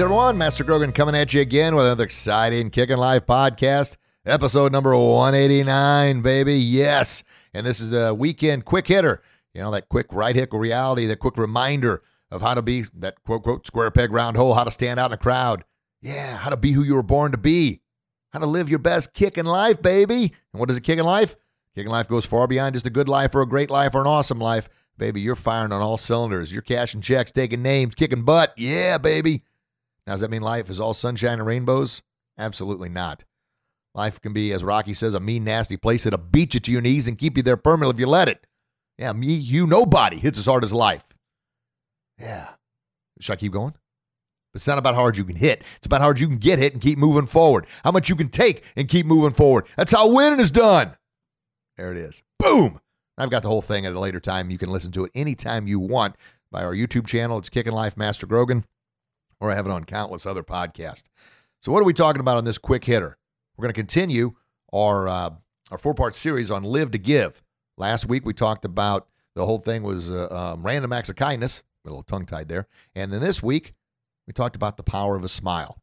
Everyone. Master Grogan coming at you again with another exciting Kickin' Life podcast, episode number 189, baby. Yes. And this is the weekend quick hitter. You know, that quick right hit reality, that quick reminder of how to be that quote, quote, square peg round hole, how to stand out in a crowd. Yeah, how to be who you were born to be, how to live your best kicking life, baby. And what is a kicking life? Kicking life goes far beyond just a good life or a great life or an awesome life. Baby, you're firing on all cylinders. You're cashing checks, taking names, kicking butt. Yeah, baby. Now, does that mean life is all sunshine and rainbows? Absolutely not. Life can be, as Rocky says, a mean, nasty place that'll beat you to your knees and keep you there permanently if you let it. Yeah, me, you, nobody hits as hard as life. Yeah. Should I keep going? It's not about how hard you can hit. It's about how hard you can get hit and keep moving forward. How much you can take and keep moving forward. That's how winning is done. There it is. Boom. I've got the whole thing at a later time. You can listen to it anytime you want by our YouTube channel. It's Kicking Life Master Grogan or I have it on countless other podcasts. So, what are we talking about on this quick hitter? We're going to continue our uh, our four part series on Live to Give. Last week we talked about the whole thing was uh, um, random acts of kindness, a little tongue tied there, and then this week we talked about the power of a smile.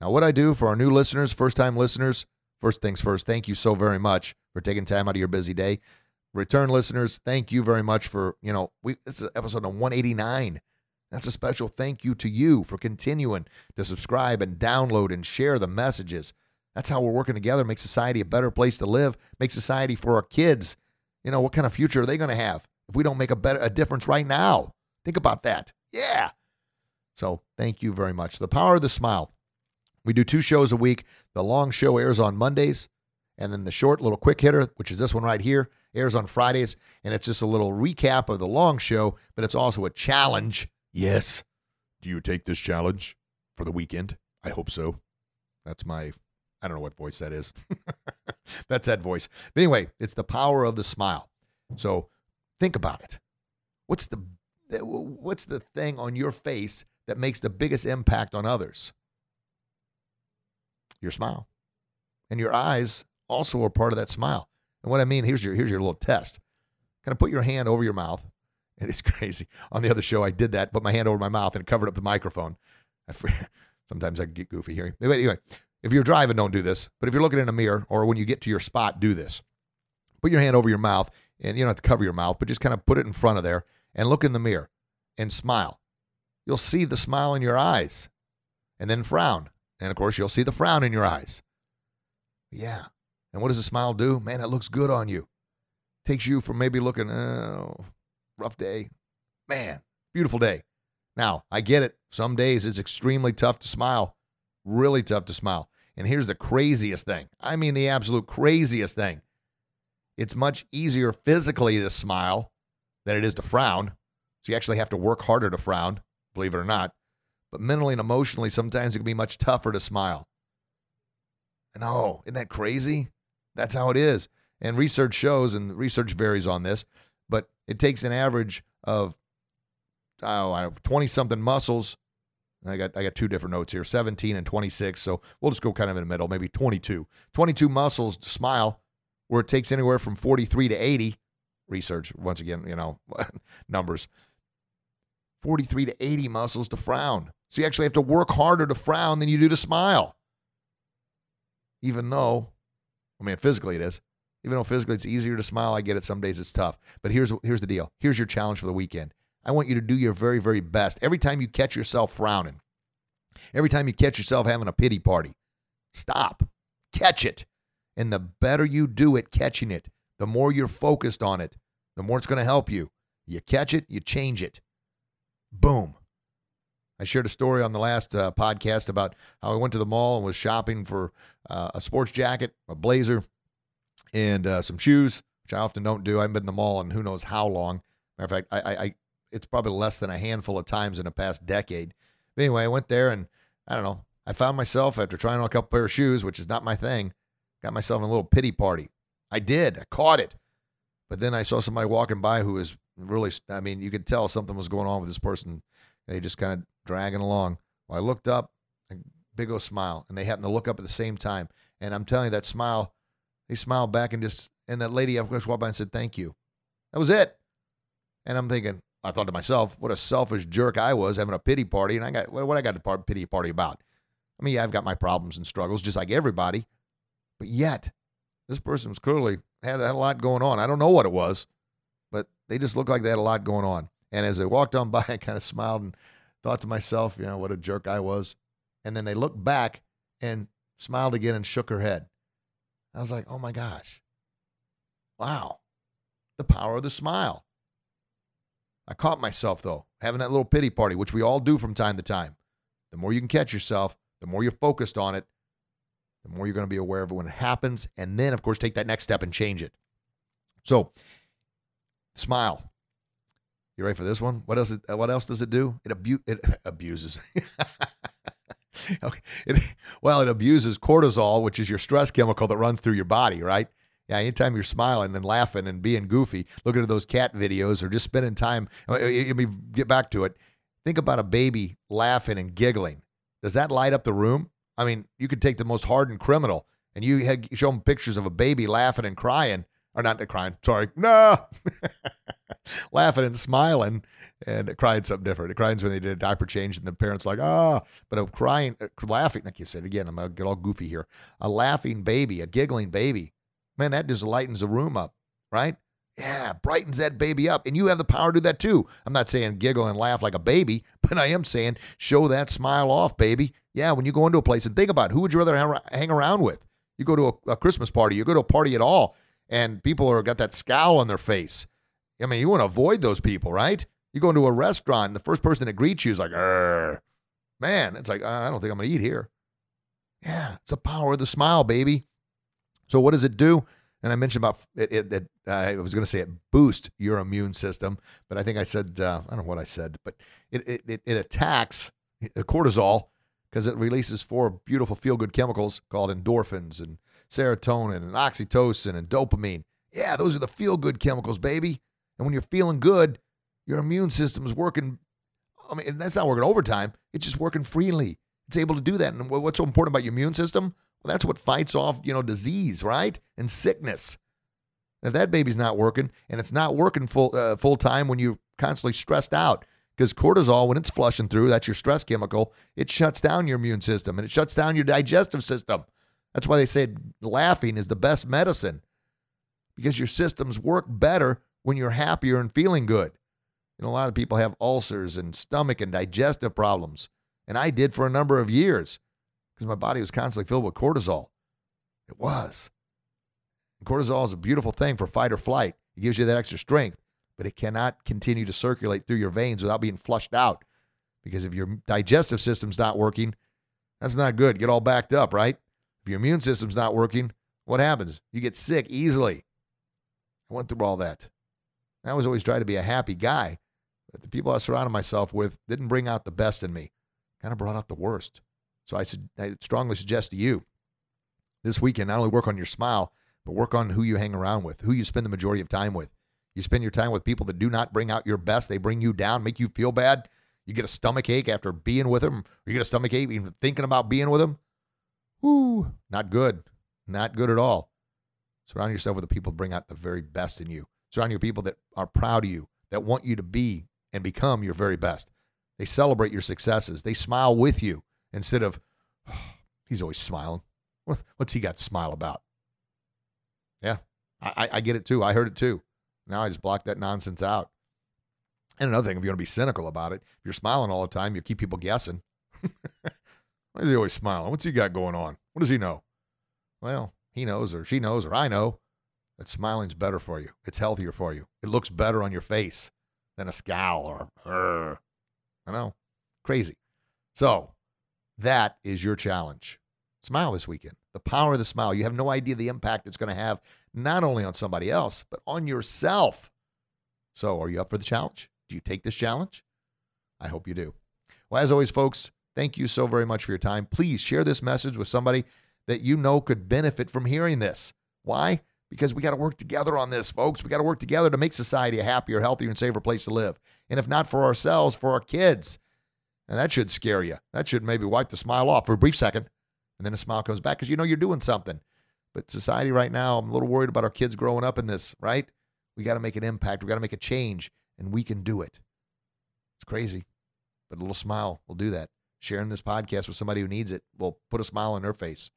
Now, what I do for our new listeners, first time listeners, first things first, thank you so very much for taking time out of your busy day. Return listeners, thank you very much for you know we it's episode 189 that's a special thank you to you for continuing to subscribe and download and share the messages. That's how we're working together, make society a better place to live, make society for our kids. You know, what kind of future are they going to have if we don't make a better a difference right now? Think about that. Yeah. So, thank you very much. The power of the smile. We do two shows a week. The long show airs on Mondays, and then the short little quick hitter, which is this one right here, airs on Fridays, and it's just a little recap of the long show, but it's also a challenge Yes. Do you take this challenge for the weekend? I hope so. That's my, I don't know what voice that is. That's that voice. But anyway, it's the power of the smile. So think about it. What's the, what's the thing on your face that makes the biggest impact on others? Your smile. And your eyes also are part of that smile. And what I mean, here's your, here's your little test. Kind of put your hand over your mouth it is crazy. On the other show, I did that, put my hand over my mouth and covered up the microphone. I, sometimes I get goofy here. Anyway, if you're driving, don't do this. But if you're looking in a mirror or when you get to your spot, do this. Put your hand over your mouth, and you don't have to cover your mouth, but just kind of put it in front of there and look in the mirror and smile. You'll see the smile in your eyes, and then frown. And of course, you'll see the frown in your eyes. Yeah. And what does a smile do? Man, it looks good on you. Takes you from maybe looking, oh, rough day. Man, beautiful day. Now, I get it. Some days it's extremely tough to smile, really tough to smile. And here's the craziest thing I mean, the absolute craziest thing. It's much easier physically to smile than it is to frown. So you actually have to work harder to frown, believe it or not. But mentally and emotionally, sometimes it can be much tougher to smile. And oh, isn't that crazy? That's how it is. And research shows, and research varies on this, but it takes an average of oh, 20 something muscles. I got I got two different notes here, 17 and 26. So we'll just go kind of in the middle, maybe 22. 22 muscles to smile, where it takes anywhere from 43 to 80. Research once again, you know, numbers. 43 to 80 muscles to frown. So you actually have to work harder to frown than you do to smile. Even though, I mean, physically it is. Even though physically it's easier to smile, I get it. Some days it's tough. But here's here's the deal. Here's your challenge for the weekend. I want you to do your very, very best. Every time you catch yourself frowning, every time you catch yourself having a pity party, stop. Catch it. And the better you do it catching it, the more you're focused on it, the more it's going to help you. You catch it, you change it. Boom. I shared a story on the last uh, podcast about how I went to the mall and was shopping for uh, a sports jacket, a blazer, and uh, some shoes, which I often don't do. I haven't been in the mall in who knows how long. Matter of fact, I, I, it's probably less than a handful of times in the past decade. But anyway, I went there and I don't know. I found myself after trying on a couple pair of shoes, which is not my thing, got myself in a little pity party. I did. I caught it. But then I saw somebody walking by who was really, I mean, you could tell something was going on with this person. They just kind of dragging along. Well, I looked up, a big old smile, and they happened to look up at the same time. And I'm telling you, that smile, they smiled back and just, and that lady, of course, walked by and said, thank you. That was it. And I'm thinking, I thought to myself, what a selfish jerk I was having a pity party. And I got, what I got a pity party about? I mean, yeah, I've got my problems and struggles just like everybody. But yet, this person was clearly had, had a lot going on. I don't know what it was, but they just looked like they had a lot going on. And as they walked on by, I kind of smiled and thought to myself, you know, what a jerk I was. And then they looked back and smiled again and shook her head. I was like, oh my gosh. Wow. The power of the smile. I caught myself, though, having that little pity party, which we all do from time to time. The more you can catch yourself, the more you're focused on it, the more you're going to be aware of it when it happens. And then, of course, take that next step and change it. So, smile. You ready for this one? What else? What else does it do? It, abu- it abuses. It, well, it abuses cortisol, which is your stress chemical that runs through your body, right? Yeah, anytime you're smiling and laughing and being goofy, looking at those cat videos or just spending time, uh, let me get back to it. Think about a baby laughing and giggling. Does that light up the room? I mean, you could take the most hardened criminal and you had, show them pictures of a baby laughing and crying, or not crying, sorry, no, laughing and smiling, and it crying something different. It cries when they did a diaper change and the parents like, ah, but a crying, laughing, like you said, again, I'm to get all goofy here. A laughing baby, a giggling baby man, that just lightens the room up, right? Yeah, brightens that baby up. And you have the power to do that too. I'm not saying giggle and laugh like a baby, but I am saying show that smile off, baby. Yeah, when you go into a place and think about it, who would you rather hang around with? You go to a, a Christmas party, you go to a party at all, and people are got that scowl on their face. I mean, you want to avoid those people, right? You go into a restaurant, and the first person that greets you is like, man, it's like, I don't think I'm going to eat here. Yeah, it's the power of the smile, baby. So what does it do? And I mentioned about it. it, it uh, I was going to say it boosts your immune system, but I think I said uh, I don't know what I said, but it it, it attacks cortisol because it releases four beautiful feel good chemicals called endorphins and serotonin and oxytocin and dopamine. Yeah, those are the feel good chemicals, baby. And when you're feeling good, your immune system is working. I mean, that's not working overtime. It's just working freely. It's able to do that. And what's so important about your immune system? Well, that's what fights off, you know, disease, right? And sickness. if that baby's not working and it's not working full uh, full time when you're constantly stressed out, because cortisol, when it's flushing through, that's your stress chemical, it shuts down your immune system and it shuts down your digestive system. That's why they say laughing is the best medicine because your systems work better when you're happier and feeling good. Know, a lot of people have ulcers and stomach and digestive problems, and I did for a number of years because my body was constantly filled with cortisol. It was. And cortisol is a beautiful thing for fight or flight. It gives you that extra strength, but it cannot continue to circulate through your veins without being flushed out. Because if your digestive system's not working, that's not good. Get all backed up, right? If your immune system's not working, what happens? You get sick easily. I went through all that. I was always trying to be a happy guy, but the people I surrounded myself with didn't bring out the best in me, kind of brought out the worst. So I, I strongly suggest to you this weekend not only work on your smile, but work on who you hang around with, who you spend the majority of time with. You spend your time with people that do not bring out your best, they bring you down, make you feel bad. You get a stomach ache after being with them, or you get a stomach ache even thinking about being with them. Whoo, not good. Not good at all. Surround yourself with the people that bring out the very best in you. Surround your people that are proud of you, that want you to be and become your very best. They celebrate your successes. They smile with you instead of, oh, he's always smiling. what's he got to smile about? Yeah, I, I get it too. I heard it too. Now I just block that nonsense out. And another thing, if you want to be cynical about it, if you're smiling all the time, you keep people guessing. Why is he always smiling? What's he got going on? What does he know? Well, he knows, or she knows, or I know that smiling's better for you. It's healthier for you. It looks better on your face than a scowl or, I know, crazy. So that is your challenge. Smile this weekend. The power of the smile. You have no idea the impact it's going to have not only on somebody else, but on yourself. So, are you up for the challenge? Do you take this challenge? I hope you do. Well, as always, folks, thank you so very much for your time. Please share this message with somebody that you know could benefit from hearing this. Why? Because we got to work together on this, folks. We got to work together to make society a happier, healthier, and safer place to live. And if not for ourselves, for our kids. And that should scare you. That should maybe wipe the smile off for a brief second. And then a smile comes back because you know you're doing something. But society right now, I'm a little worried about our kids growing up in this, right? We got to make an impact. We got to make a change, and we can do it. It's crazy, but a little smile will do that. Sharing this podcast with somebody who needs it will put a smile on their face.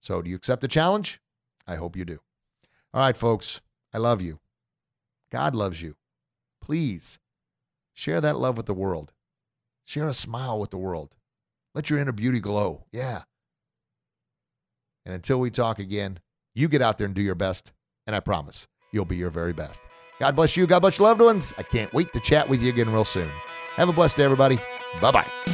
So, do you accept the challenge? I hope you do. All right, folks, I love you. God loves you. Please share that love with the world. Share a smile with the world. Let your inner beauty glow. Yeah. And until we talk again, you get out there and do your best. And I promise you'll be your very best. God bless you. God bless your loved ones. I can't wait to chat with you again real soon. Have a blessed day, everybody. Bye bye.